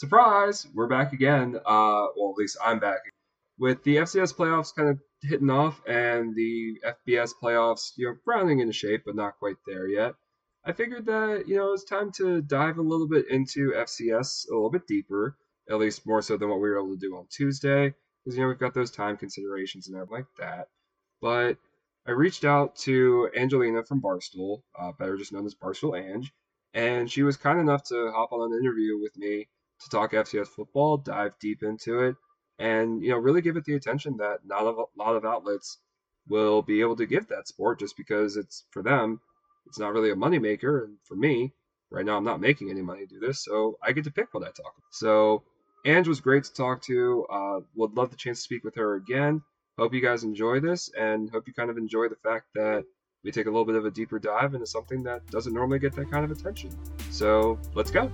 surprise, we're back again. Uh, well, at least I'm back with the FCS playoffs kind of hitting off and the FBS playoffs, you know, rounding into shape, but not quite there yet. I figured that you know it's time to dive a little bit into FCS a little bit deeper, at least more so than what we were able to do on Tuesday, because you know we've got those time considerations and everything like that. But I reached out to Angelina from Barstool, uh, better just known as Barstool Ange, and she was kind enough to hop on an interview with me to talk FCS football, dive deep into it, and you know really give it the attention that not a lot of outlets will be able to give that sport just because it's for them it's not really a moneymaker. And for me right now i'm not making any money to do this so i get to pick what i talk about. So Ange was great to talk to. Uh, would love the chance to speak with her again. Hope you guys enjoy this and hope you kind of enjoy the fact that we take a little bit of a deeper dive into something that doesn't normally get that kind of attention. So let's go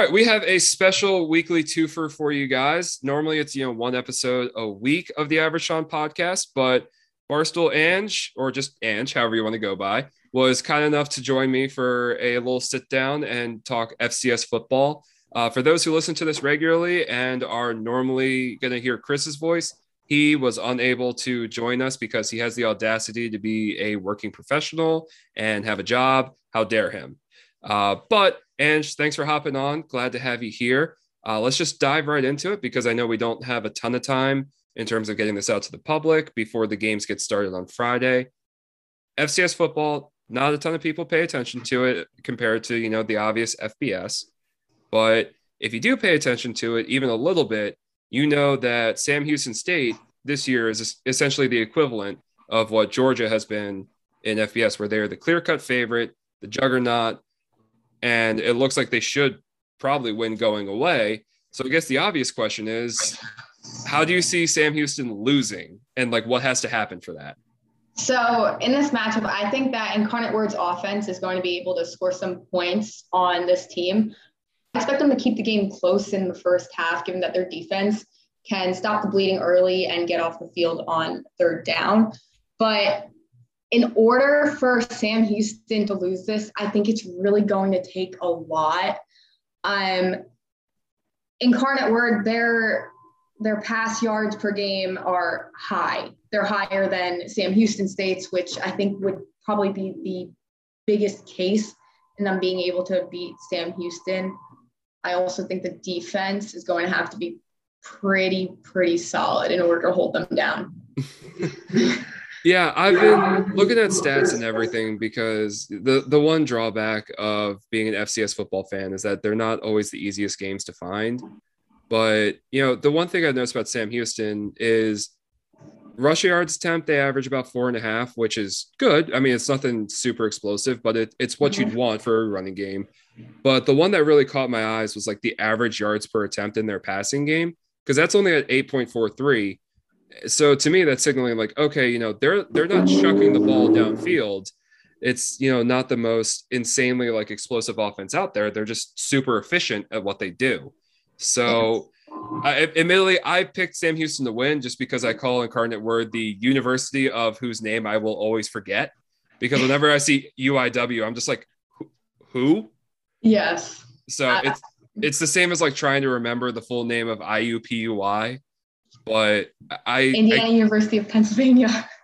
right, we have a special weekly twofer for you guys. Normally, it's you know one episode a week of the Average Sean podcast, but Barstool Ange, or just Ange, however you want to go by, was kind enough to join me for a little sit down and talk FCS football. Uh, for those who listen to this regularly and are normally going to hear Chris's voice, he was unable to join us because he has the audacity to be a working professional and have a job. How dare him? Uh, but Ange, thanks for hopping on. Glad to have you here. Uh, let's just dive right into it because I know we don't have a ton of time in terms of getting this out to the public before the games get started on Friday. FCS football, not a ton of people pay attention to it compared to, you know, the obvious FBS. But if you do pay attention to it even a little bit, you know that Sam Houston State this year is essentially the equivalent of what Georgia has been in FBS, where they're the clear cut favorite, the juggernaut, and it looks like they should probably win going away. So I guess the obvious question is how do you see Sam Houston losing and like what has to happen for that? So in this matchup, I think that Incarnate Word's offense is going to be able to score some points on this team. I expect them to keep the game close in the first half, given that their defense can stop the bleeding early and get off the field on third down. But in order for Sam Houston to lose this, I think it's really going to take a lot. Um, Incarnate Word, their their pass yards per game are high. They're higher than Sam Houston State's, which I think would probably be the biggest case in them being able to beat Sam Houston. I also think the defense is going to have to be pretty, pretty solid in order to hold them down. Yeah, I've been looking at stats and everything because the the one drawback of being an FCS football fan is that they're not always the easiest games to find. But you know, the one thing I've noticed about Sam Houston is rush yards attempt they average about four and a half, which is good. I mean, it's nothing super explosive, but it, it's what you'd mm-hmm. want for a running game. But the one that really caught my eyes was like the average yards per attempt in their passing game because that's only at eight point four three so to me that's signaling like okay you know they're they're not chucking the ball downfield. It's you know not the most insanely like explosive offense out there. They're just super efficient at what they do. So I, admittedly i picked sam houston to win just because i call incarnate word the university of whose name i will always forget. Because whenever i see uiw i'm just like who? Yes. So uh, it's it's the same as like trying to remember the full name of iupui but I Indiana I, University of Pennsylvania.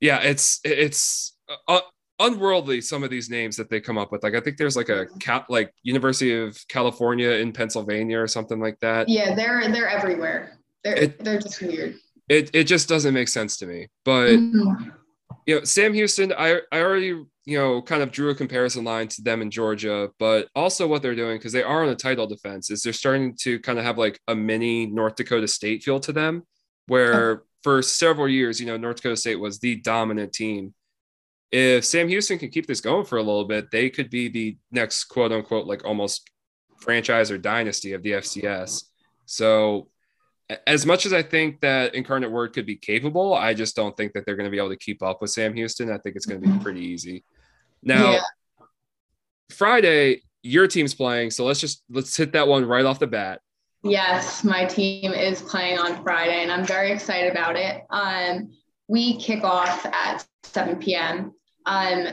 Yeah, it's it's uh, unworldly some of these names that they come up with. Like I think there's like a cat like University of California in Pennsylvania or something like that. Yeah, they're they're everywhere. They're it, they're just weird. It it just doesn't make sense to me. But mm-hmm. you know, Sam Houston, I I already you know, kind of drew a comparison line to them in Georgia, but also what they're doing because they are on a title defense is they're starting to kind of have like a mini North Dakota State feel to them, where oh. for several years, you know, North Dakota State was the dominant team. If Sam Houston can keep this going for a little bit, they could be the next quote unquote like almost franchise or dynasty of the FCS. So as much as I think that Incarnate Word could be capable, I just don't think that they're going to be able to keep up with Sam Houston. I think it's going to be mm-hmm. pretty easy. Now, yeah. Friday, your team's playing, so let's just let's hit that one right off the bat. Yes, my team is playing on Friday, and I'm very excited about it. Um, we kick off at 7 p.m. Um,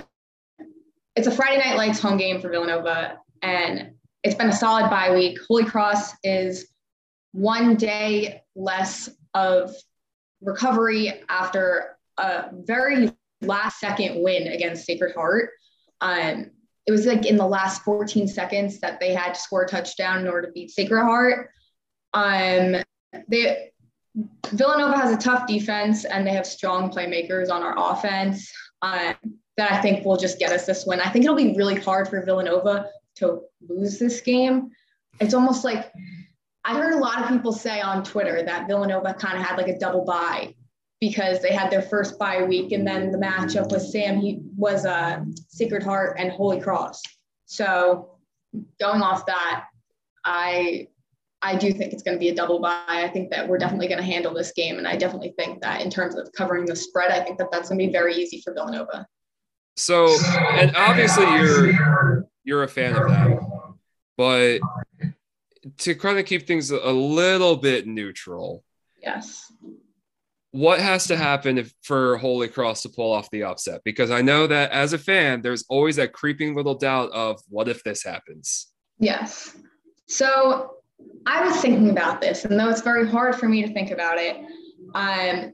it's a Friday Night Lights home game for Villanova, and it's been a solid bye week. Holy Cross is one day less of recovery after a very last second win against Sacred Heart. Um, it was like in the last 14 seconds that they had to score a touchdown in order to beat Sacred Heart. Um, they Villanova has a tough defense and they have strong playmakers on our offense um, that I think will just get us this win. I think it'll be really hard for Villanova to lose this game. It's almost like I heard a lot of people say on Twitter that Villanova kind of had like a double bye because they had their first bye week and then the matchup with Sam he was a uh, Sacred Heart and Holy Cross. So going off that, I I do think it's going to be a double bye. I think that we're definitely going to handle this game, and I definitely think that in terms of covering the spread, I think that that's going to be very easy for Villanova. So, and obviously you're you're a fan of them, but to kind of keep things a little bit neutral. Yes. What has to happen if, for Holy Cross to pull off the upset? Because I know that as a fan, there's always that creeping little doubt of what if this happens? Yes. So I was thinking about this, and though it's very hard for me to think about it, um,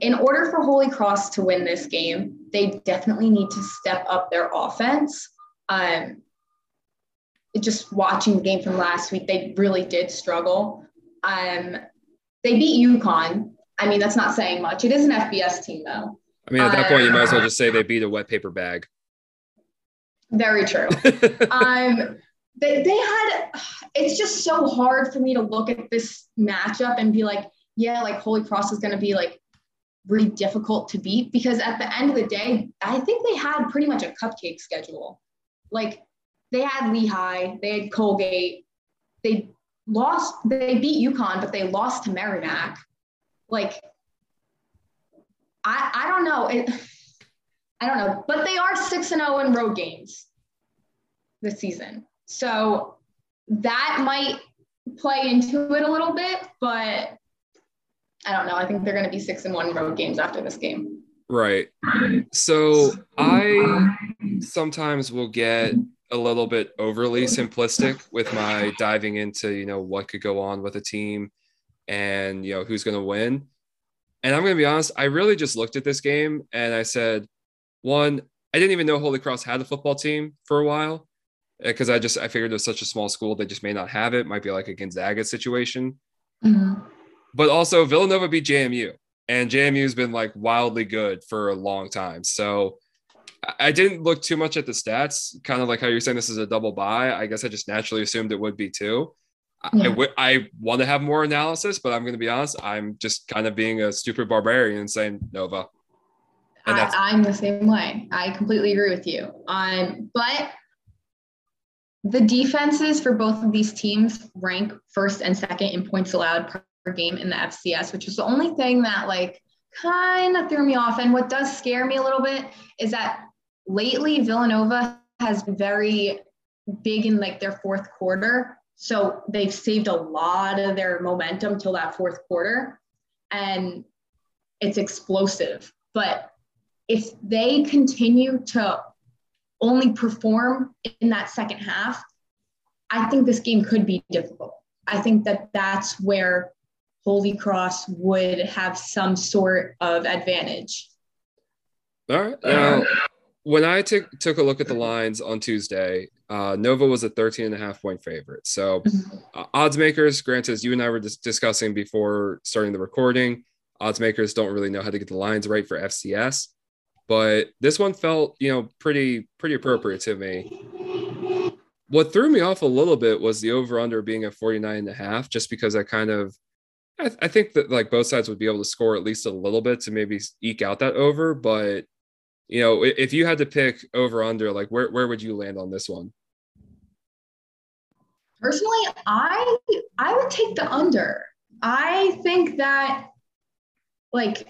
in order for Holy Cross to win this game, they definitely need to step up their offense. Um, just watching the game from last week, they really did struggle. Um, they beat UConn. I mean, that's not saying much. It is an FBS team, though. I mean, at that point, you might as well just say they beat a wet paper bag. Very true. um, they, they had, it's just so hard for me to look at this matchup and be like, yeah, like Holy Cross is going to be like really difficult to beat because at the end of the day, I think they had pretty much a cupcake schedule. Like they had Lehigh, they had Colgate, they lost, they beat UConn, but they lost to Merrimack. Like, I, I don't know. It, I don't know, but they are 6 and 0 in road games this season. So that might play into it a little bit, but I don't know. I think they're going to be 6 and 1 road games after this game. Right. So I sometimes will get a little bit overly simplistic with my diving into you know what could go on with a team and you know who's going to win and i'm going to be honest i really just looked at this game and i said one i didn't even know holy cross had a football team for a while because i just i figured it was such a small school they just may not have it might be like a gonzaga situation mm-hmm. but also villanova beat jmu and jmu's been like wildly good for a long time so I didn't look too much at the stats, kind of like how you're saying this is a double bye. I guess I just naturally assumed it would be too. Yeah. I, w- I want to have more analysis, but I'm going to be honest. I'm just kind of being a stupid barbarian and saying Nova. And I, am the same way. I completely agree with you. Um, but the defenses for both of these teams rank first and second in points allowed per game in the FCS, which is the only thing that like kind of threw me off. And what does scare me a little bit is that lately Villanova has been very big in like their fourth quarter. So they've saved a lot of their momentum till that fourth quarter. And it's explosive. But if they continue to only perform in that second half, I think this game could be difficult. I think that that's where Holy Cross would have some sort of advantage. All right. Now, uh, when I took took a look at the lines on Tuesday, uh, Nova was a 13 and a half point favorite. So mm-hmm. uh, odds makers, granted, as you and I were dis- discussing before starting the recording, odds makers don't really know how to get the lines right for FCS. But this one felt, you know, pretty pretty appropriate to me. What threw me off a little bit was the over under being at 49 and a half, just because I kind of I, I think that like both sides would be able to score at least a little bit to maybe eke out that over, but you know, if you had to pick over under, like where, where would you land on this one? Personally, I I would take the under. I think that like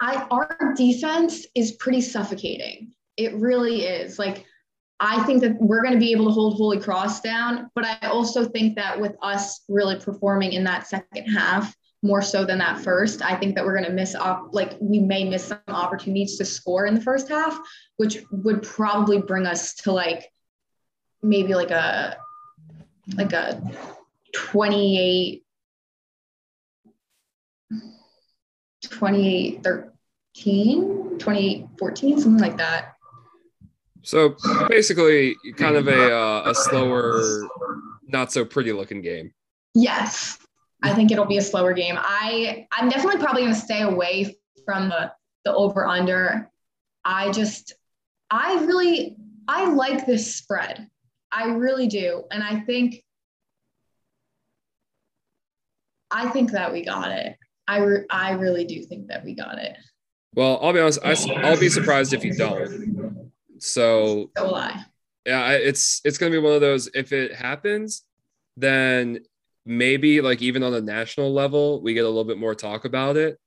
I our defense is pretty suffocating. It really is. Like I think that we're going to be able to hold Holy Cross down, but I also think that with us really performing in that second half more so than that first, I think that we're going to miss up like we may miss some opportunities to score in the first half, which would probably bring us to like maybe like a like a 28 2013 2014 something like that. So basically kind of a uh, a slower not so pretty looking game. Yes i think it'll be a slower game i i'm definitely probably going to stay away from the the over under i just i really i like this spread i really do and i think i think that we got it I, re- I really do think that we got it. Well, I'll be honest. I, I'll be surprised if you don't. So, so will I. Yeah, it's it's gonna be one of those. If it happens, then maybe like even on a national level, we get a little bit more talk about it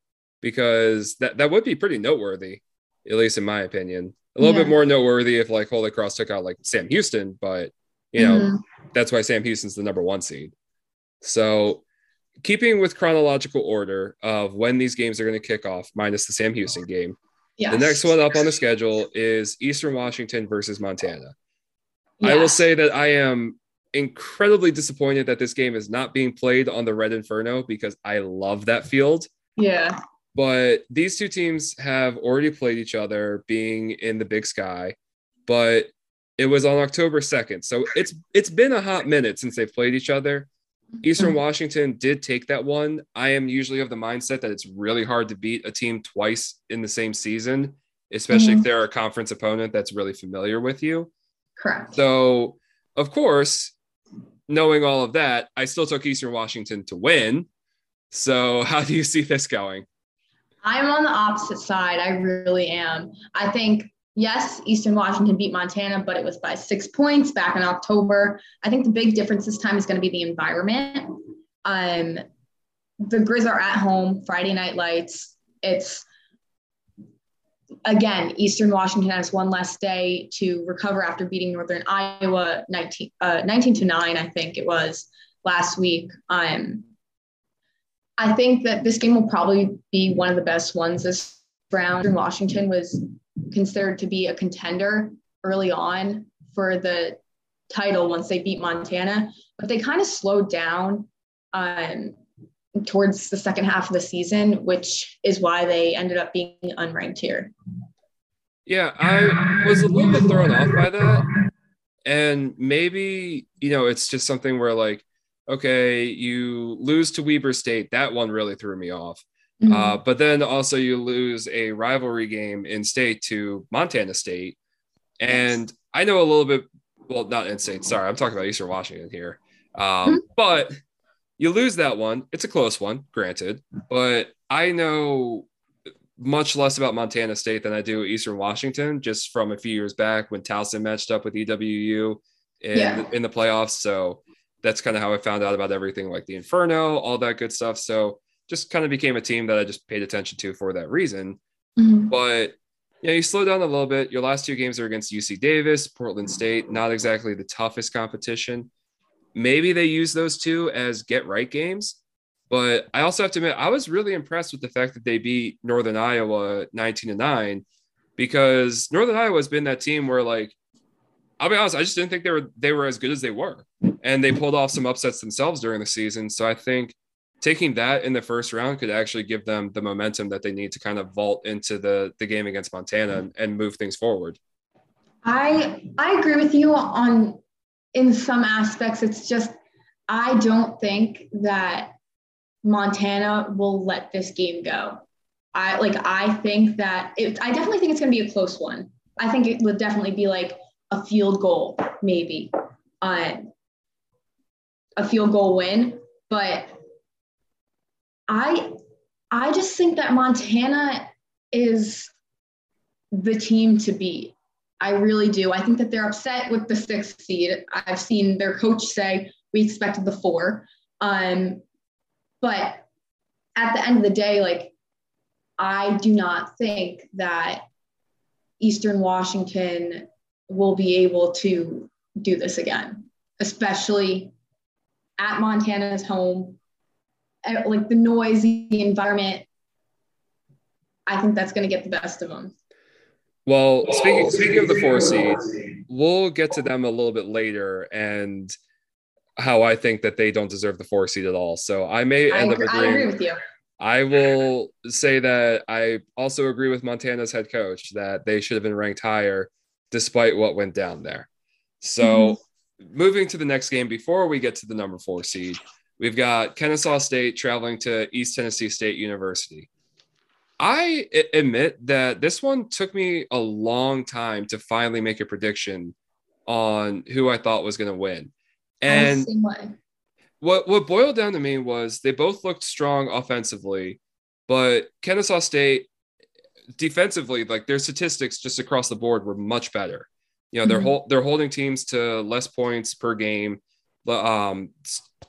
because that that would be pretty noteworthy, at least in my opinion. A little yeah. bit more noteworthy if like Holy Cross took out like Sam Houston, but you know mm-hmm. that's why Sam Houston's the number one seed. So keeping with chronological order of when these games are going to kick off, minus the Sam Houston game. Yes. The next one up on the schedule is Eastern Washington versus Montana. Yes. I will say that I am incredibly disappointed that this game is not being played on the Red Inferno because I love that field. Yeah. But these two teams have already played each other being in the big sky, but it was on October 2nd. So it's it's been a hot minute since they've played each other. Eastern mm-hmm. Washington did take that one. I am usually of the mindset that it's really hard to beat a team twice in the same season, especially mm-hmm. if they're a conference opponent that's really familiar with you. Correct. So, of course, knowing all of that, I still took Eastern Washington to win. So, how do you see this going? I'm on the opposite side. I really am. I think yes, Eastern Washington beat Montana, but it was by six points back in October. I think the big difference this time is going to be the environment. Um, the Grizz are at home, Friday night lights. It's again, Eastern Washington has one less day to recover after beating Northern Iowa 19, uh, 19 to 9, I think it was last week. Um, I think that this game will probably be one of the best ones this round. Washington was considered to be a contender early on for the title once they beat Montana, but they kind of slowed down um, towards the second half of the season, which is why they ended up being unranked here. Yeah, I was a little bit thrown off by that. And maybe, you know, it's just something where like, okay, you lose to Weber State. That one really threw me off. Mm-hmm. Uh, but then also you lose a rivalry game in state to Montana State. And yes. I know a little bit, well, not in state, sorry, I'm talking about Eastern Washington here. Um, mm-hmm. But you lose that one. It's a close one, granted, but I know much less about Montana State than I do Eastern Washington, just from a few years back when Towson matched up with EWU in, yeah. in the playoffs. So that's kind of how I found out about everything like the Inferno, all that good stuff. So just kind of became a team that I just paid attention to for that reason. Mm-hmm. But yeah, you slow down a little bit. Your last two games are against UC Davis, Portland State, not exactly the toughest competition. Maybe they use those two as get right games. But I also have to admit, I was really impressed with the fact that they beat Northern Iowa 19 to 9 because Northern Iowa has been that team where, like, I'll be honest, I just didn't think they were they were as good as they were. And they pulled off some upsets themselves during the season. So I think taking that in the first round could actually give them the momentum that they need to kind of vault into the the game against Montana and, and move things forward. I I agree with you on in some aspects. It's just I don't think that Montana will let this game go. I like I think that it, I definitely think it's going to be a close one. I think it would definitely be like a field goal, maybe, uh, a field goal win. But I I just think that Montana is the team to beat. I really do. I think that they're upset with the sixth seed. I've seen their coach say we expected the four. Um, But at the end of the day, like I do not think that Eastern Washington will be able to do this again, especially at Montana's home. Like the noisy environment, I think that's going to get the best of them. Well, speaking speaking of the four seed, we'll get to them a little bit later and how I think that they don't deserve the four seed at all. So I may end I, up agreeing. I agree with you. I will say that I also agree with Montana's head coach that they should have been ranked higher despite what went down there. So, mm-hmm. moving to the next game before we get to the number four seed, we've got Kennesaw State traveling to East Tennessee State University. I admit that this one took me a long time to finally make a prediction on who I thought was going to win. And what what boiled down to me was they both looked strong offensively, but Kennesaw State defensively, like their statistics just across the board were much better. You know, they're mm-hmm. they're holding teams to less points per game. Um,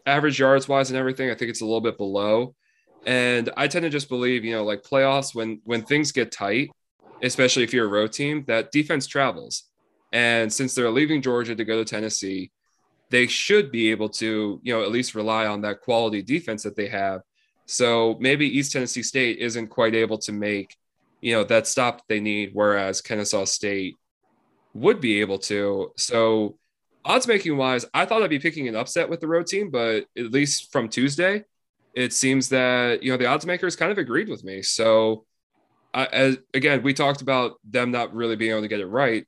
average yards wise and everything, I think it's a little bit below. And I tend to just believe, you know, like playoffs when when things get tight, especially if you're a road team, that defense travels. And since they're leaving Georgia to go to Tennessee, they should be able to, you know, at least rely on that quality defense that they have. So maybe East Tennessee State isn't quite able to make, you know, that stop that they need, whereas Kennesaw State would be able to. So odds making wise, I thought I'd be picking an upset with the road team, but at least from Tuesday, it seems that you know the odds makers kind of agreed with me. So, as, again, we talked about them not really being able to get it right.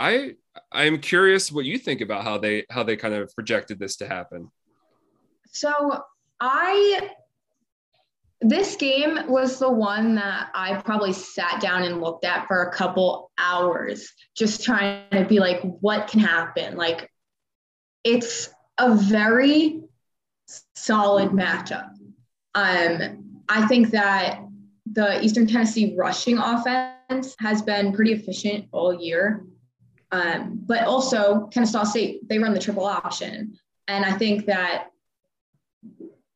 I I'm curious what you think about how they how they kind of projected this to happen. So I this game was the one that I probably sat down and looked at for a couple hours, just trying to be like, what can happen? Like, it's a very solid matchup. Um, I think that the Eastern Tennessee rushing offense has been pretty efficient all year. Um, but also Kennesaw State, they run the triple option. And I think that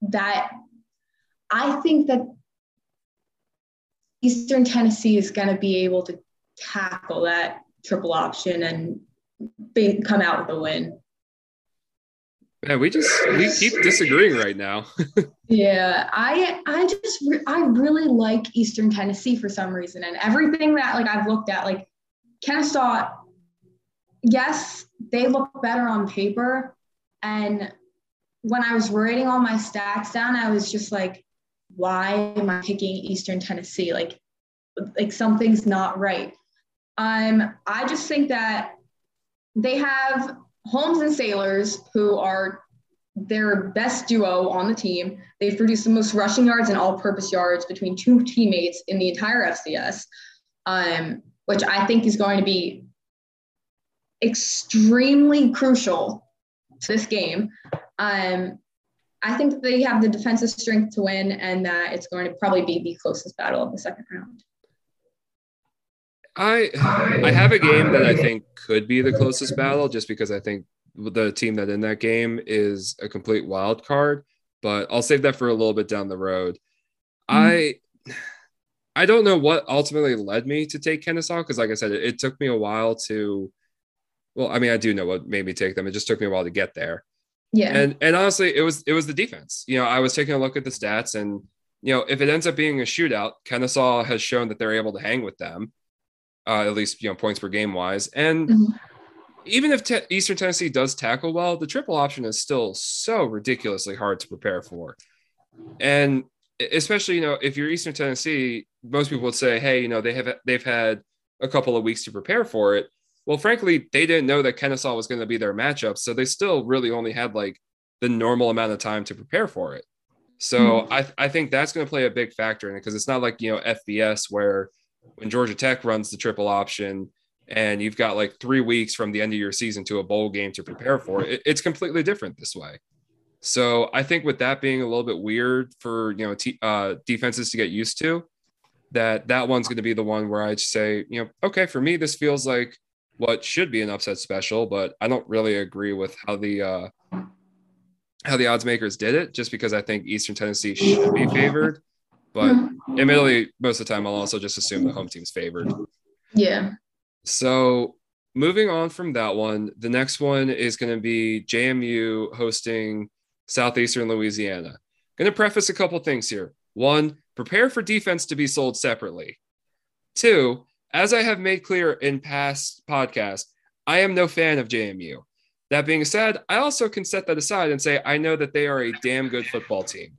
that I think that Eastern Tennessee is going to be able to tackle that triple option and be, come out with a win. Yeah, we just we keep disagreeing right now. yeah, I I just I really like Eastern Tennessee for some reason, and everything that like I've looked at, like Kennesaw yes, they look better on paper. And when I was writing all my stats down, I was just like, why am I picking Eastern Tennessee? Like, like something's not right. Um, I just think that they have Holmes and Saylors, who are their best duo on the team. They've produced the most rushing yards and all-purpose yards between two teammates in the entire FCS, um, which I think is going to be extremely crucial to this game. Um, I think they have the defensive strength to win, and that it's going to probably be the closest battle of the second round. I I have a game that I think could be the closest battle, just because I think the team that in that game is a complete wild card. But I'll save that for a little bit down the road. Mm-hmm. I I don't know what ultimately led me to take Kennesaw because, like I said, it, it took me a while to well, I mean, I do know what made me take them. It just took me a while to get there. Yeah. And and honestly, it was it was the defense. You know, I was taking a look at the stats, and you know, if it ends up being a shootout, Kennesaw has shown that they're able to hang with them, uh, at least you know points per game wise. And mm-hmm. even if te- Eastern Tennessee does tackle well, the triple option is still so ridiculously hard to prepare for. And especially you know, if you're Eastern Tennessee, most people would say, hey, you know, they have they've had a couple of weeks to prepare for it well, frankly, they didn't know that Kennesaw was going to be their matchup. So they still really only had like the normal amount of time to prepare for it. So mm-hmm. I, I think that's going to play a big factor in it because it's not like, you know, FBS where when Georgia Tech runs the triple option and you've got like three weeks from the end of your season to a bowl game to prepare for it, it's completely different this way. So I think with that being a little bit weird for, you know, t- uh, defenses to get used to, that that one's going to be the one where I'd say, you know, okay, for me, this feels like what should be an upset special, but I don't really agree with how the uh, how the odds makers did it, just because I think Eastern Tennessee should be favored. But mm-hmm. admittedly, most of the time, I'll also just assume the home team's favored. Yeah. So moving on from that one, the next one is going to be JMU hosting Southeastern Louisiana. Going to preface a couple things here. One, prepare for defense to be sold separately. Two, as I have made clear in past podcasts, I am no fan of JMU. That being said, I also can set that aside and say I know that they are a damn good football team.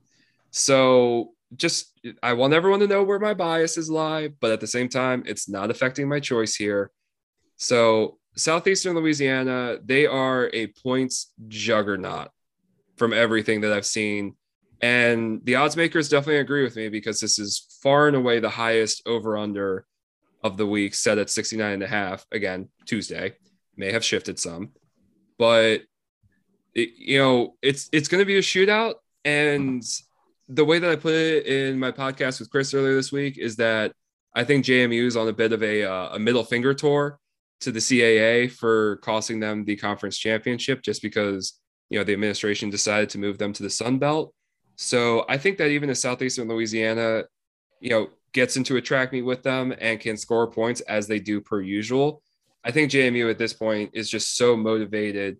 So just I want everyone to know where my biases lie, but at the same time, it's not affecting my choice here. So Southeastern Louisiana, they are a points juggernaut from everything that I've seen. And the odds makers definitely agree with me because this is far and away the highest over under of the week set at 69 and a half. Again, Tuesday may have shifted some, but it, you know, it's, it's going to be a shootout. And the way that I put it in my podcast with Chris earlier this week is that I think JMU is on a bit of a, uh, a middle finger tour to the CAA for costing them the conference championship just because you know the administration decided to move them to the Sun Belt. So I think that even if Southeastern Louisiana, you know, gets into a track meet with them and can score points as they do per usual, I think JMU at this point is just so motivated.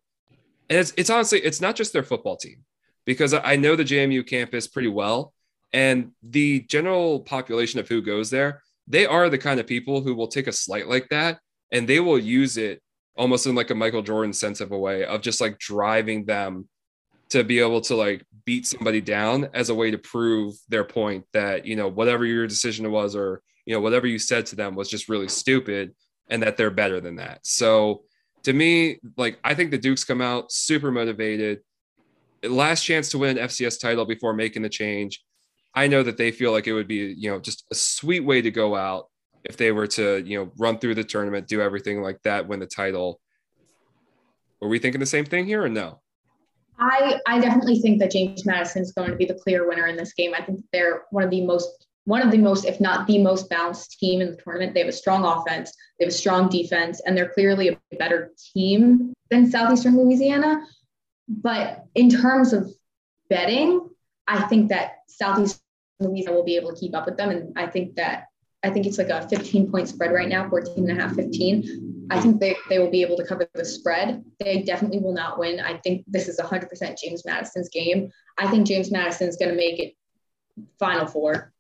And it's, it's honestly, it's not just their football team because I know the JMU campus pretty well. And the general population of who goes there, they are the kind of people who will take a slight like that and they will use it almost in like a Michael Jordan sense of a way of just like driving them to be able to like beat somebody down as a way to prove their point that you know whatever your decision was or you know whatever you said to them was just really stupid and that they're better than that so to me like i think the dukes come out super motivated last chance to win an fcs title before making the change i know that they feel like it would be you know just a sweet way to go out if they were to you know run through the tournament do everything like that win the title are we thinking the same thing here or no I, I definitely think that James Madison is going to be the clear winner in this game. I think they're one of the most one of the most, if not the most balanced team in the tournament. They have a strong offense, they have a strong defense, and they're clearly a better team than Southeastern Louisiana. But in terms of betting, I think that Southeast Louisiana will be able to keep up with them. And I think that I think it's like a 15 point spread right now, 14 and a half, 15. I think they, they will be able to cover the spread. They definitely will not win. I think this is 100% James Madison's game. I think James Madison is going to make it Final Four.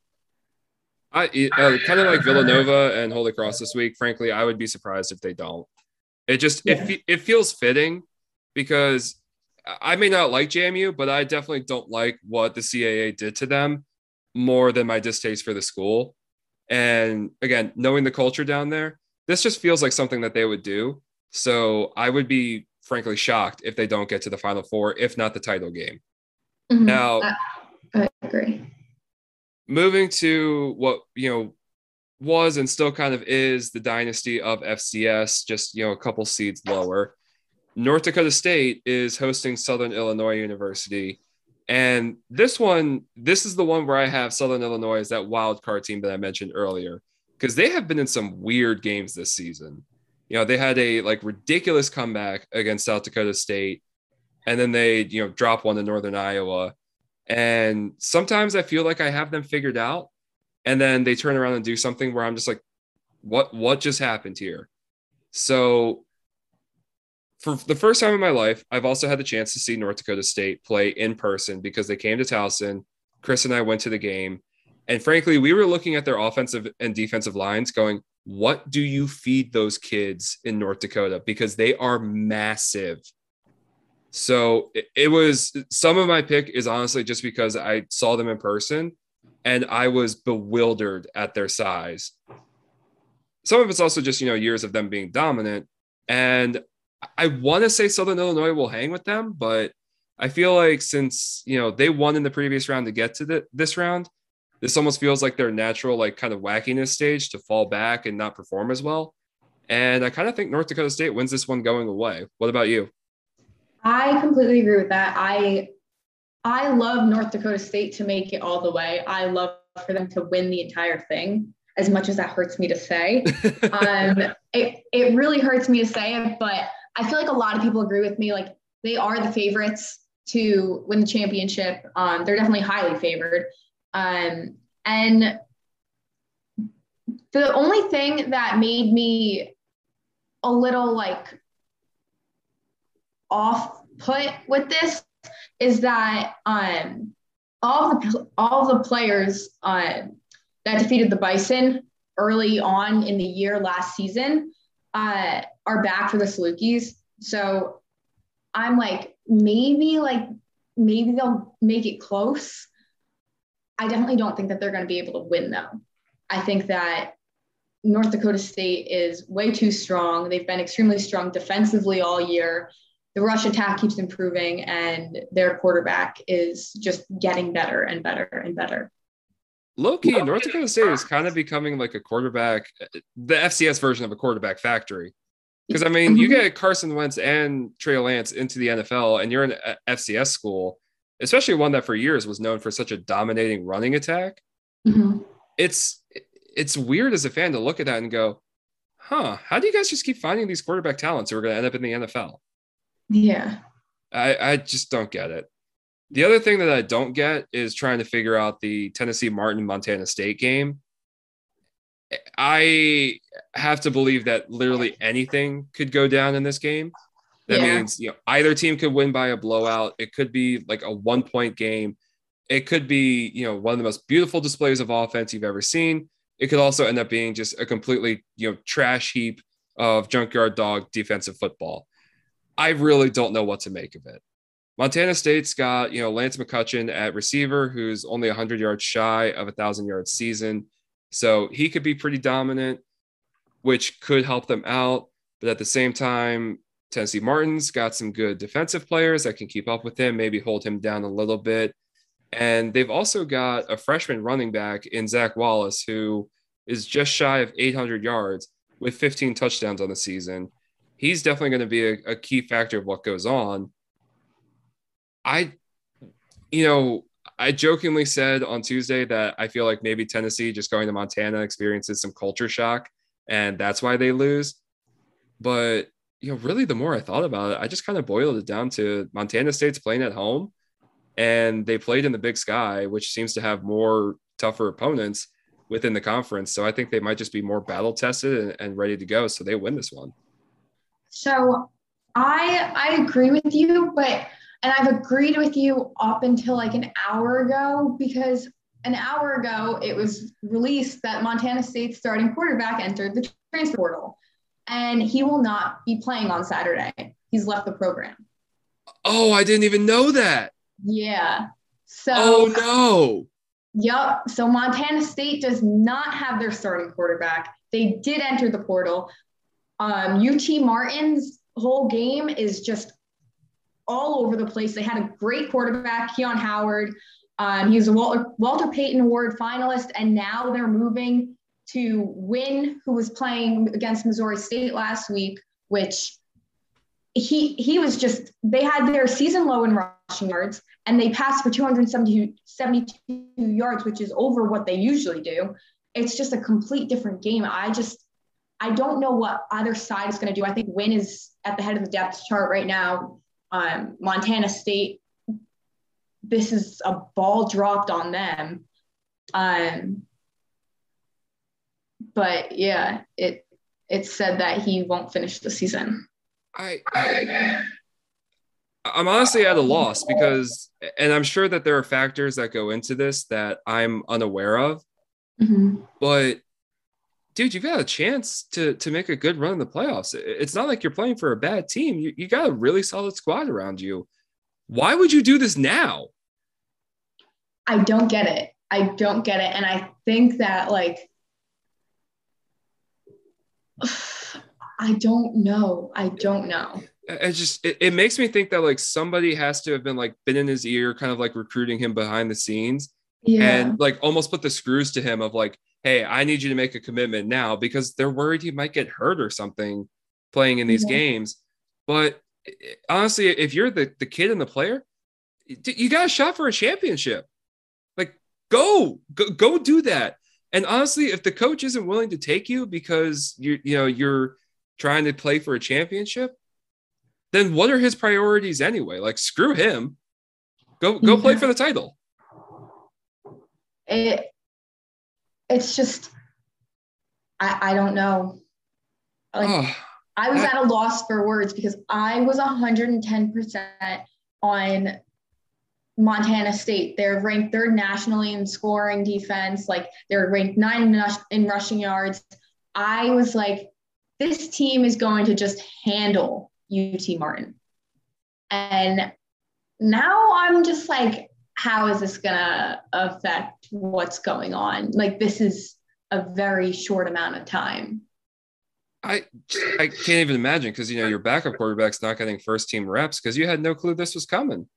I uh, kind of like Villanova and Holy Cross this week. Frankly, I would be surprised if they don't. It just yeah. it, it feels fitting because I may not like JMU, but I definitely don't like what the CAA did to them more than my distaste for the school. And again, knowing the culture down there, this just feels like something that they would do. So I would be frankly shocked if they don't get to the final four, if not the title game. Mm-hmm. Now, I, I agree. Moving to what, you know, was and still kind of is the dynasty of FCS, just, you know, a couple seeds lower. North Dakota State is hosting Southern Illinois University. And this one, this is the one where I have Southern Illinois as that wild card team that I mentioned earlier because they have been in some weird games this season. You know, they had a like ridiculous comeback against South Dakota State, and then they, you know, drop one to Northern Iowa. And sometimes I feel like I have them figured out, and then they turn around and do something where I'm just like, what what just happened here? So for the first time in my life, I've also had the chance to see North Dakota State play in person because they came to Towson. Chris and I went to the game and frankly, we were looking at their offensive and defensive lines going, what do you feed those kids in North Dakota? Because they are massive. So it, was some of my pick is honestly just because I saw them in person and I was bewildered at their size. Some of it's also just, you know, years of them being dominant. And I want to say Southern Illinois will hang with them, but I feel like since, you know, they won in the previous round to get to the, this round, this almost feels like their natural like kind of wackiness stage to fall back and not perform as well. And I kind of think North Dakota State wins this one going away. What about you? I completely agree with that. I I love North Dakota State to make it all the way. I love for them to win the entire thing. As much as that hurts me to say, um, it it really hurts me to say it, but I feel like a lot of people agree with me. Like they are the favorites to win the championship. Um, they're definitely highly favored. Um, and the only thing that made me a little like off put with this is that um, all the all the players uh, that defeated the Bison early on in the year last season uh, are back for the Salukis. So I'm like, maybe like maybe they'll make it close. I definitely don't think that they're going to be able to win though. I think that North Dakota State is way too strong. They've been extremely strong defensively all year. The rush attack keeps improving, and their quarterback is just getting better and better and better. Low key, North Dakota State is kind of becoming like a quarterback, the FCS version of a quarterback factory. Because I mean, you mm-hmm. get Carson Wentz and Trey Lance into the NFL, and you're an FCS school, especially one that for years was known for such a dominating running attack. Mm-hmm. It's it's weird as a fan to look at that and go, "Huh? How do you guys just keep finding these quarterback talents who are going to end up in the NFL?" Yeah, I I just don't get it. The other thing that I don't get is trying to figure out the Tennessee Martin Montana State game. I have to believe that literally anything could go down in this game. That yeah. means you know either team could win by a blowout. It could be like a one point game. It could be you know one of the most beautiful displays of offense you've ever seen. It could also end up being just a completely you know trash heap of junkyard dog defensive football. I really don't know what to make of it. Montana State's got, you know, Lance McCutcheon at receiver, who's only 100 yards shy of a 1,000 yard season. So he could be pretty dominant, which could help them out. But at the same time, Tennessee Martin's got some good defensive players that can keep up with him, maybe hold him down a little bit. And they've also got a freshman running back in Zak Wallace, who is just shy of 800 yards with 15 touchdowns on the season. He's definitely going to be a, a key factor of what goes on. I, you know, I jokingly said on Tuesday that I feel like maybe Tennessee just going to Montana experiences some culture shock and that's why they lose. But, you know, really the more I thought about it, I just kind of boiled it down to Montana State's playing at home and they played in the big sky, which seems to have more tougher opponents within the conference. So I think they might just be more battle tested and, and ready to go. So they win this one. So I I agree with you, but and I've agreed with you up until like an hour ago because an hour ago it was released that Montana State's starting quarterback entered the transfer portal and he will not be playing on Saturday. He's left the program. Oh, I didn't even know that. Yeah. So Oh no. Yep. So Montana State does not have their starting quarterback. They did enter the portal. Um, UT Martin's whole game is just all over the place. They had a great quarterback, Keon Howard. Um, he was a Walter, Walter Payton Award finalist, and now they're moving to Win, who was playing against Missouri State last week, which he he was just they had their season low in rushing yards and they passed for 272 yards, which is over what they usually do. It's just a complete different game. I just I don't know what either side is going to do. I think win is at the head of the depth chart right now um, Montana State, this is a ball dropped on them. Um, but yeah, it it said that he won't finish the season. I, I I'm honestly at a loss because, and I'm sure that there are factors that go into this that I'm unaware of. Mm-hmm. But dude, you've got a chance to to make a good run in the playoffs. It's not like you're playing for a bad team. You, you got a really solid squad around you. Why would you do this now? I don't get it. I don't get it. And I think that like I don't know. I don't know. It just it, it makes me think that like somebody has to have been like been in his ear, kind of like recruiting him behind the scenes. Yeah. And like almost put the screws to him of like, hey, I need you to make a commitment now because they're worried he might get hurt or something playing in these yeah. games. But eh, honestly, if you're the, the kid and the player, you got a shot for a championship. Like, go, go, go do that. And honestly, if the coach isn't willing to take you because you you know you're trying to play for a championship, then what are his priorities anyway? Like, screw him. Go go play for the title. It it's just I I don't know. Like oh, I was that, at a loss for words because I was 110% on Montana State. They're ranked third nationally in scoring defense. Like they're ranked nine in rushing yards. I was like, this team is going to just handle UT Martin. And now I'm just like, how is this going to affect what's going on? Like, this is a very short amount of time. I I can't even imagine because you know your backup quarterback's not getting first team reps because you had no clue this was coming.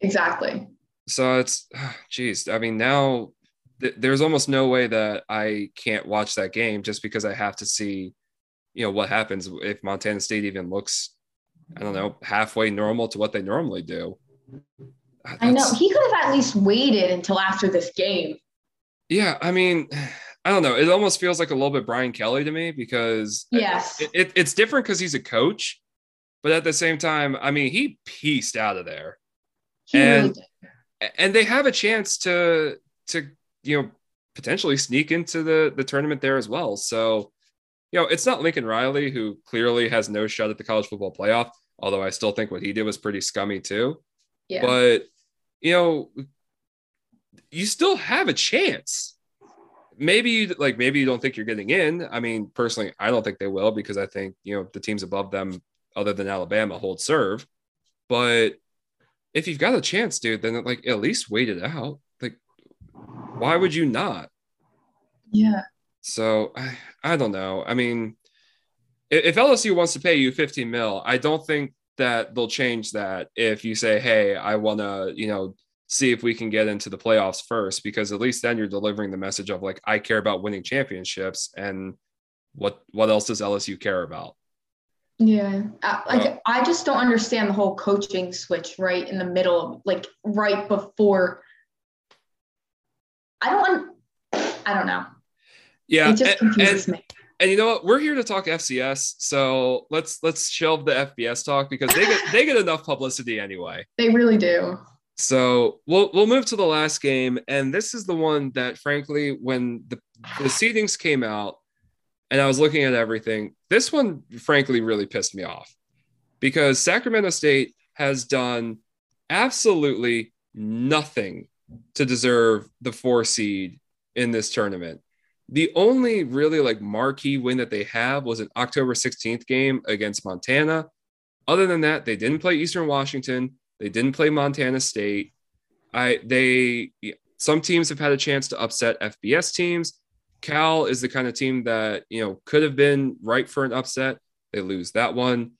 Exactly. So it's, geez, I mean, now th- there's almost no way that I can't watch that game just because I have to see, you know, what happens if Montana State even looks, I don't know, halfway normal to what they normally do. I know he could have at least waited until after this game. Yeah, I mean, I don't know. It almost feels like a little bit Brian Kelly to me because yes, it, it, it's different because he's a coach, but at the same time, I mean, he pieced out of there, he and really and they have a chance to to you know potentially sneak into the the tournament there as well. So, you know, it's not Lincoln Riley who clearly has no shot at the college football playoff. Although I still think what he did was pretty scummy too. Yeah. But you know, you still have a chance. Maybe you like maybe you don't think you're getting in. I mean, personally, I don't think they will because I think you know the teams above them, other than Alabama, hold serve. But if you've got a chance, dude, then like at least wait it out. Like, why would you not? Yeah. So I, I don't know. I mean, if LSU wants to pay you 15 mil, I don't think that they'll change that if you say, "Hey, I want to," you know, see if we can get into the playoffs first, because at least then you're delivering the message of like, I care about winning championships, and what what else does LSU care about? Yeah, like I just don't understand the whole coaching switch right in the middle, like right before. I don't. I don't know. Yeah, it just confuses and, me. And you know what? We're here to talk FCS, so let's let's shelve the FBS talk because they get they get enough publicity anyway. They really do. So we'll we'll move to the last game, and this is the one that, frankly, when the the seedings came out, and I was looking at everything, this one, frankly, really pissed me off because Sacramento State has done absolutely nothing to deserve the four seed in this tournament. The only really like marquee win that they have was an October 16th game against Montana. Other than that, they didn't play Eastern Washington. They didn't play Montana State. I they some teams have had a chance to upset FBS teams. Cal is the kind of team that you know could have been right for an upset. They lose that one.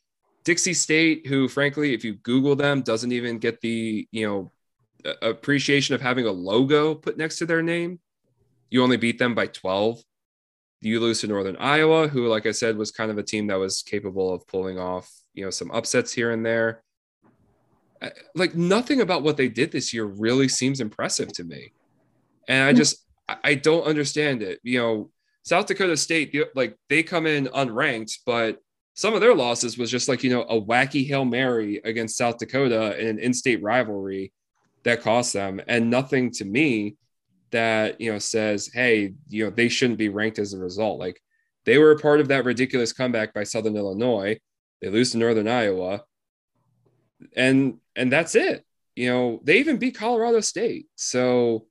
Dixie State, who frankly, if you Google them, doesn't even get the you know appreciation of having a logo put next to their name. You only beat them by 12. You lose to Northern Iowa, who, like I said, was kind of a team that was capable of pulling off, you know, some upsets here and there. Like nothing about what they did this year really seems impressive to me. And I hmm. just, I don't understand it. You know, South Dakota State, like they come in unranked, but some of their losses was just like, you know, a wacky Hail Mary against South Dakota in an in state rivalry that cost them. And nothing to me that you know says hey you know they shouldn't be ranked as a result. Like they were a part of that ridiculous comeback by southern illinois. They lose to northern iowa. And and that's it. You know they even beat colorado state. So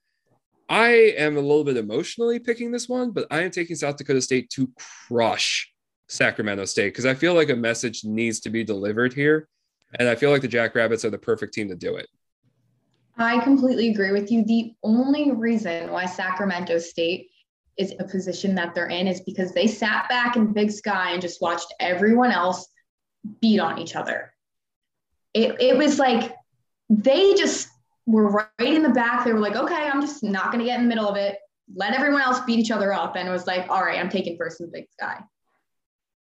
i am a little bit emotionally picking this one but i am taking south dakota state to crush sacramento state because i feel like a message needs to be delivered here. And i feel like the jackrabbits are the perfect team to do it I completely agree with you. The only reason why Sacramento State is a position that they're in is because they sat back in Big Sky and just watched everyone else beat on each other. It, it was like they just were right in the back. They were like, okay, I'm just not going to get in the middle of it. Let everyone else beat each other up. And it was like, all right, I'm taking first in Big Sky.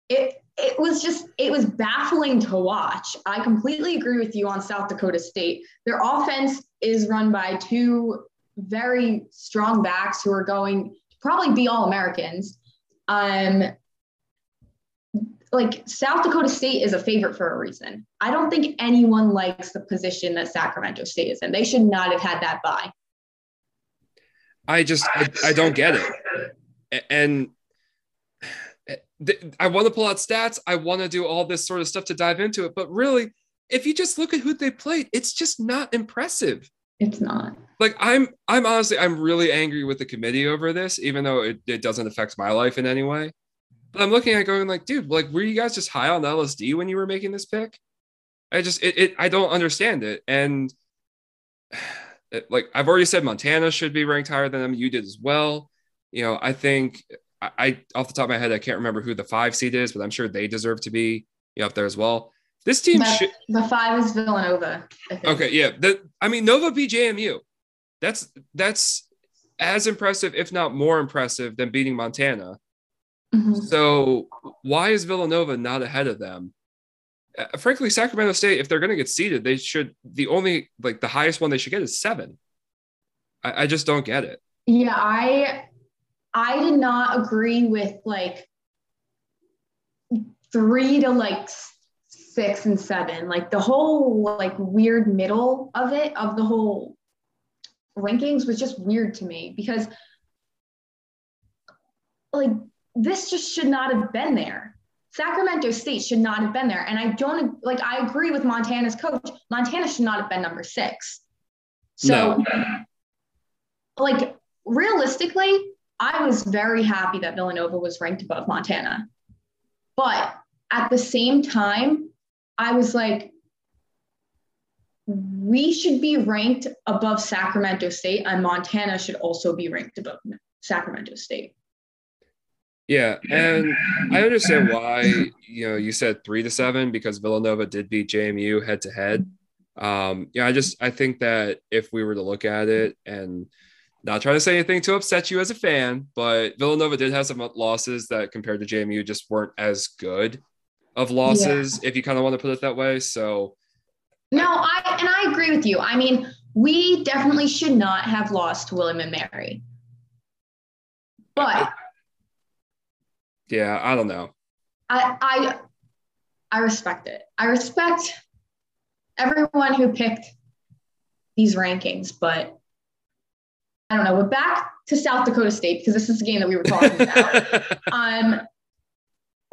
It, it was just it was baffling to watch. I completely agree with you on South Dakota State. Their offense is run by two very strong backs who are going to probably be all Americans. Um, like South Dakota State is a favorite for a reason. I don't think anyone likes the position that Sacramento State is in. They should not have had that bye. I just I, I don't get it. And I want to pull out stats. I want to do all this sort of stuff to dive into it. But really, if you just look at who they played, it's just not impressive. It's not. Like I'm I'm honestly I'm really angry with the committee over this, even though it, it doesn't affect my life in any way. But I'm looking at going like, dude, like were you guys just high on LSD when you were making this pick? I just it, it I don't understand it. And it, like I've already said Montana should be ranked higher than them. You did as well. You know, I think I, I off the top of my head, I can't remember who the five seed is, but I'm sure they deserve to be you know, up there as well. This team the, should the five is Villanova. Okay, yeah. The, I mean Nova beat JMU. That's that's as impressive, if not more impressive, than beating Montana. Mm-hmm. So why is Villanova not ahead of them? Uh, frankly, Sacramento State, if they're going to get seeded, they should. The only like the highest one they should get is seven. I, I just don't get it. Yeah, I I did not agree with like three to like six and seven. Like the whole like weird middle of it, of the whole rankings was just weird to me because like this just should not have been there. Sacramento State should not have been there. And I don't like I agree with Montana's coach. Montana should not have been number six. So no. like realistically, I was very happy that Villanova was ranked above Montana. But at the same time, I was like, we should be ranked above Sacramento State, and Montana should also be ranked above Sacramento State. Yeah, and I understand why you know you said three to seven because Villanova did beat JMU head to head. Um, yeah, I just I think that if we were to look at it and not trying to say anything to upset you as a fan, but Villanova did have some losses that compared to JMU just weren't as good of losses, yeah. if you kind of want to put it that way. So, no, I and I agree with you. I mean, we definitely should not have lost William and Mary, but yeah, I don't know. I I I respect it. I respect everyone who picked these rankings, but I don't know. We're back to South Dakota State because this is the game that we were talking about. um,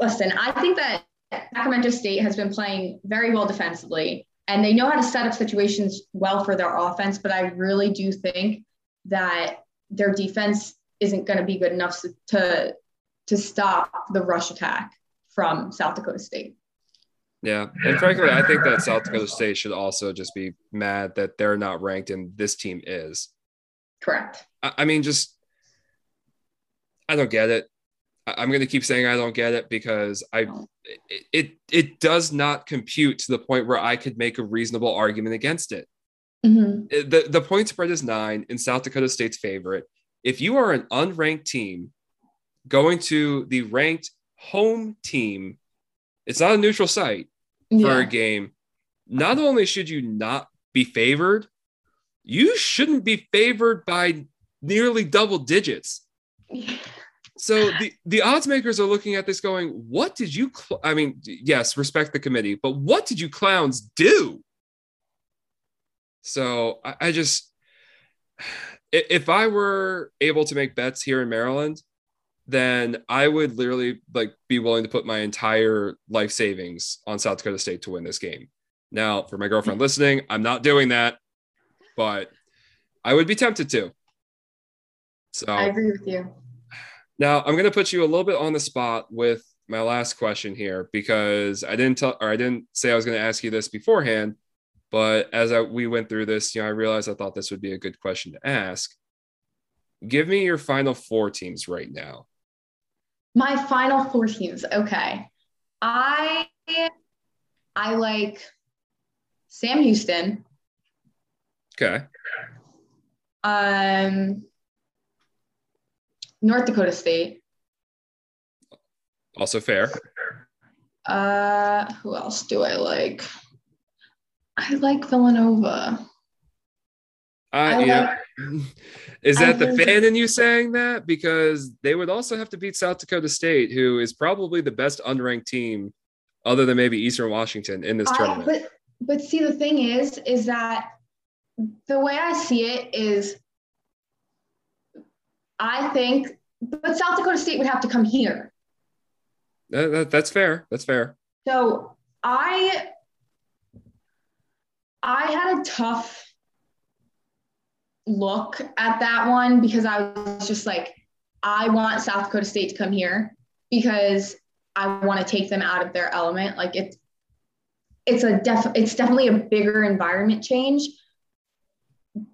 listen, I think that Sacramento State has been playing very well defensively, and they know how to set up situations well for their offense. But I really do think that their defense isn't going to be good enough to to stop the rush attack from South Dakota State. Yeah. And frankly, I think that South Dakota State should also just be mad that they're not ranked and this team is. Correct. I, mean, just I don't get it. I, am going to keep saying I don't get it because I it, it does not compute to the point where I could make a reasonable argument against it. Mm-hmm. The the point spread is nine in South Dakota State's favorite. If you are an unranked team going to the ranked home team, it's not a neutral site for yeah. a game. Not only should you not be favored, you shouldn't be favored by nearly double digits. So the, the odds makers are looking at this going, what did you, cl-? I mean, yes, respect the committee, but what did you clowns do? So I, I just, if I were able to make bets here in Maryland, then I would literally like be willing to put my entire life savings on South Dakota State to win this game. Now, for my girlfriend listening, I'm not doing that but I would be tempted to. So I agree with you. Now I'm going to put you a little bit on the spot with my last question here because I didn't tell or I didn't say I was going to ask you this beforehand, but as I, we went through this, you know, I realized I thought this would be a good question to ask. Give me your final four teams right now. My final four teams. Okay. I I like Sam Houston. Okay. Um, North Dakota State. Also fair. Uh, who else do I like? I like Villanova. Uh, I yeah. Like, Is that I the fan in you saying that? Because they would also have to beat South Dakota State, who is probably the best unranked team, other than maybe Eastern Washington in this I, tournament. but but see the thing is is that the way I see it is I think but South Dakota State would have to come here. That- that- that's fair. That's fair. So I I had a tough look at that one because I was just like, I want South Dakota State to come here because I want to take them out of their element. Like it's it's a def it's definitely a bigger environment change.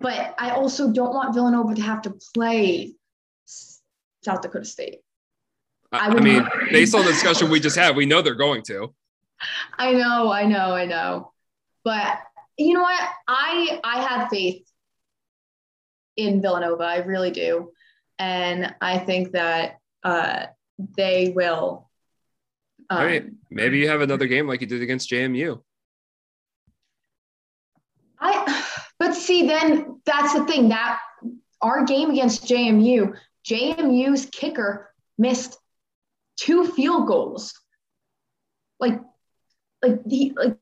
But I also don't want Villanova to have to play South Dakota State. I, I mean, based on the discussion we just had, we know they're going to. I know, I know, I know. But you know what? I I have faith in Villanova. I really do. And I think that uh, they will. Um, I mean, maybe you have another game like you did against JMU. I but see then that's the thing that our game against JMU, JMU's kicker missed two field goals. Like like he like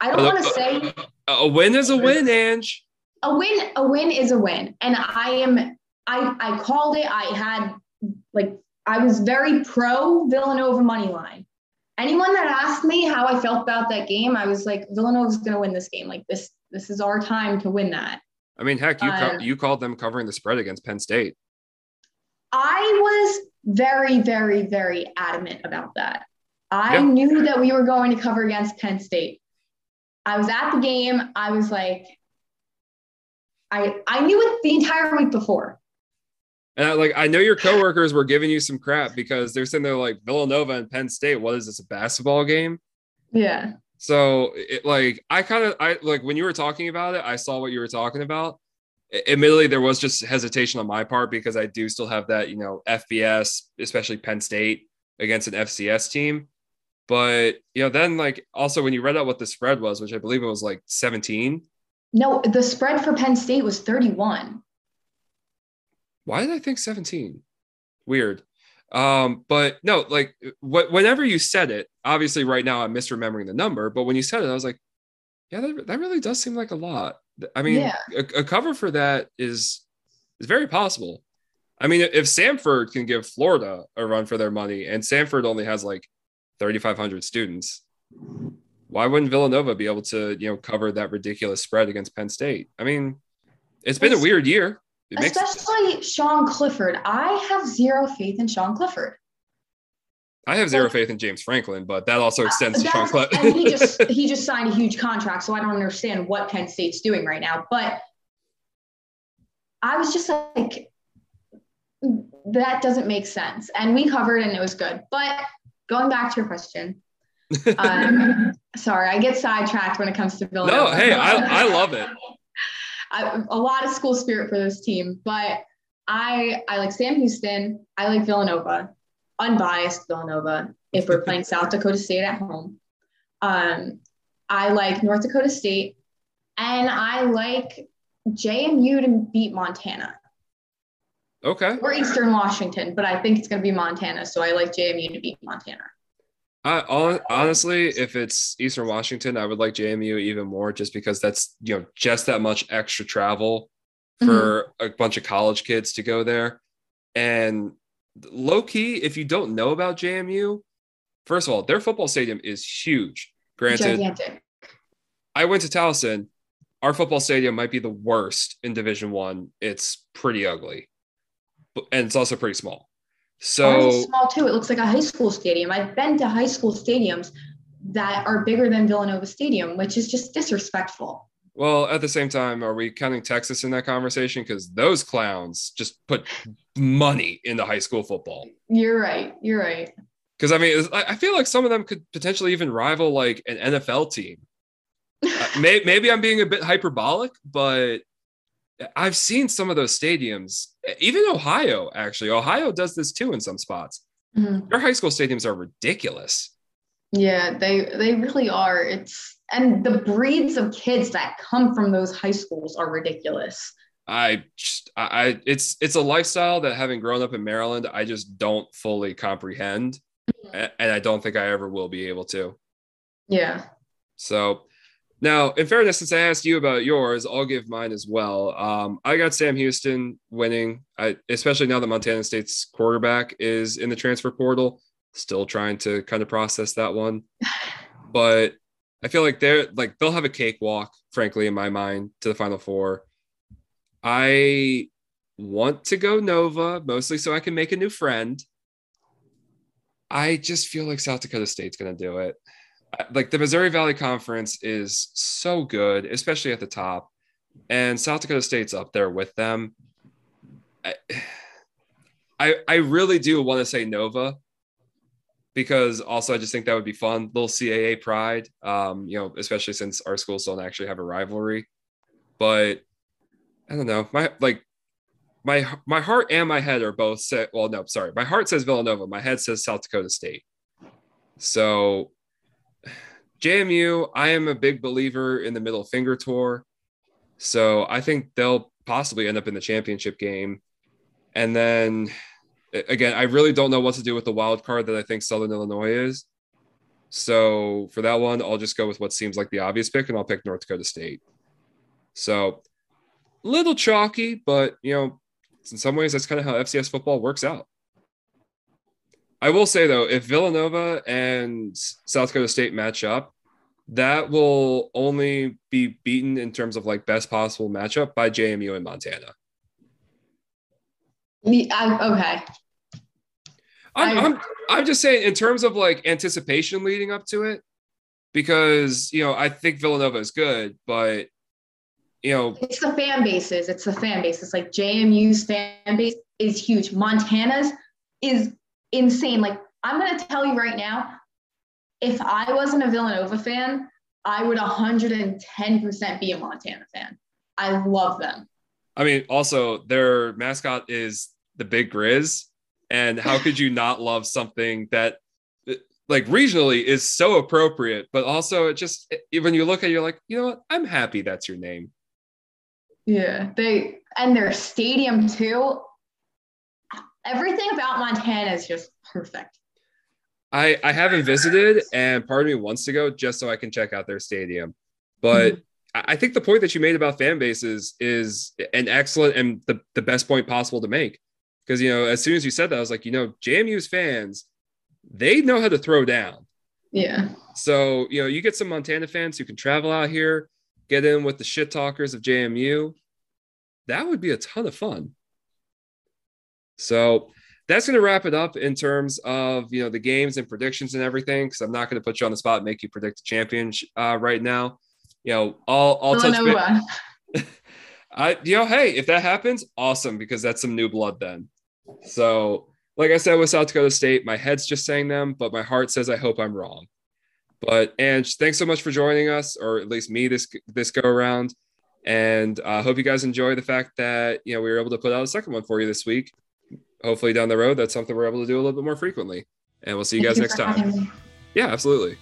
I don't want to say A win is a win, Ange. a win a win is a win. And i am i i called it. I had like i was very pro villanova money line anyone that asked me how i felt about that game i was like villanova's going to win this game. Like this this is our time to win that I mean, heck, you Uh, you called them covering the spread against Penn State. i was very very very adamant about that i Yeah. knew that we were going to cover against penn state i was at the game i was like i i knew it the entire week before And I, like, I know your coworkers were giving you some crap because they're sitting there like Villanova and Penn State. What is this, a basketball game? yeah So, it, like, I kind of, I like when you were talking about it, I saw what you were talking about. Admittedly, there was just hesitation on my part because I do still have that, you know, FBS, especially Penn State against an FCS team. But, you know, then like also when you read out what the spread was, which I believe it was like 17, No, the spread for Penn State was 31. why did I think 17? Weird. Um, but no, like wh- whenever you said it, obviously right now I'm misremembering the number, but when you said it, I was like, yeah, that, that really does seem like a lot. I mean, Yeah. a, a cover for that is is very possible. I mean, if Samford can give Florida a run for their money, and Samford only has like 3,500 students, why wouldn't Villanova be able to, you know, cover that ridiculous spread against Penn State? I mean, it's been a weird year. It makes Especially Sean Clifford. I have zero faith in Sean Clifford. I have zero Like- faith in James Franklin, but that also extends to Sean Clifford. And he just he just signed a huge contract, so I don't understand what Penn State's doing right now. But I was just like, that doesn't make sense. And we covered, and it was good. But going back to your question, um, sorry, I get sidetracked when it comes to Villanova. no, hey, I, I love it. I, a lot of school spirit for this team, but I I like Sam Houston. I like Villanova, unbiased Villanova. If we're playing South Dakota State at home, um, I like North Dakota State, and I like JMU to beat Montana Okay. or Eastern Washington, but I think it's going to be Montana, so I like JMU to beat Montana. I, honestly, if it's Eastern Washington, I would like JMU even more just because that's, you know, just that much extra travel mm-hmm. for a bunch of college kids to go there. And low key, if you don't know about JMU, first of all, their football stadium is huge. Granted, Gigantic. I went to Towson. Our football stadium might be the worst in Division One. It's pretty ugly, and it's also pretty small. So is small too. It looks like a high school stadium. I've been to high school stadiums that are bigger than Villanova Stadium, which is just disrespectful. Well, at the same time, are we counting Texas in that conversation? Because those clowns just put money into high school football. You're right. You're right. Because I mean, I I feel like some of them could potentially even rival like an NFL team. Uh, may, maybe I'm being a bit hyperbolic, but I've seen some of those stadiums. Even Ohio, actually, Ohio does this too in some spots. Mhm. Their high school stadiums are ridiculous. Yeah, they they really are. It's and the breeds of kids that come from those high schools are ridiculous. I just I it's it's a lifestyle that having grown up in Maryland, I just don't fully comprehend. Mm-hmm. And I don't think I ever will be able to. Yeah. So now, in fairness, since I asked you about yours, I'll give mine as well. Um, I got Sam Houston winning, I, especially now that Montana State's quarterback is in the transfer portal. Still trying to kind of process that one, but I feel like they're like they'll have a cakewalk, frankly, in my mind, to the Final Four. I want to go Nova mostly so I can make a new friend. I just feel like South Dakota State's going to do it like the Missouri Valley Conference is so good, especially at the top, and South Dakota State's up there with them. I, I, I really do want to say Nova because also I just think that would be fun, little CAA pride. Um, you know, especially since our schools don't actually have a rivalry. But I don't know, my like my my heart and my head are both set. Well, no, sorry, my heart says Villanova, my head says South Dakota State. So JMU, I am a big believer in the middle finger tour. So I think they'll possibly end up in the championship game. And then again, I really don't know what to do with the wild card that I think Southern Illinois is. So for that one, I'll just go with what seems like the obvious pick, and I'll pick North Dakota State. So little chalky, but you know, in some ways, that's kind of how FCS football works out. I will say though, if Villanova and South Dakota State match up, that will only be beaten in terms of like best possible matchup by JMU and Montana. okay. I'm, I'm, I'm just saying in terms of like anticipation leading up to it, because you know I think Villanova is good, but you know it's the fan bases. It's the fan base. It's like JMU's fan base is huge. Montana's is insane. Like I'm gonna tell you right now, if I wasn't a Villanova fan, I would 110% be a Montana fan. I love them. I mean, also their mascot is the Big Grizz, and how could you not love something that like regionally is so appropriate, but also it just when you look at it, you're like, you know what? I'm happy that's your name. Yeah, they and their stadium too everything about Montana is just perfect. I I haven't visited, and part of me wants to go just so I can check out their stadium. But mm-hmm. I think the point that you made about fan bases is an excellent and the, the best point possible to make. Because you know, as soon as you said that, I was like, you know, JMU's fans, they know how to throw down. Yeah. So you know, you get some Montana fans who can travel out here, get in with the shit talkers of JMU. That would be a ton of fun. So that's going to wrap it up in terms of you know the games and predictions and everything. Because I'm not going to put you on the spot and make you predict the champion uh, right now. You know, I'll I'll touch. I you know, hey, if that happens, awesome because that's some new blood then. So, like I said with South Dakota State, my head's just saying them, but my heart says I hope I'm wrong. But Ange, thanks so much for joining us, or at least me this this go around. And I uh, hope you guys enjoy the fact that you know we were able to put out a second one for you this week hopefully down the road, that's something we're able to do a little bit more frequently. And we'll see you Thank guys you next time. Yeah, absolutely.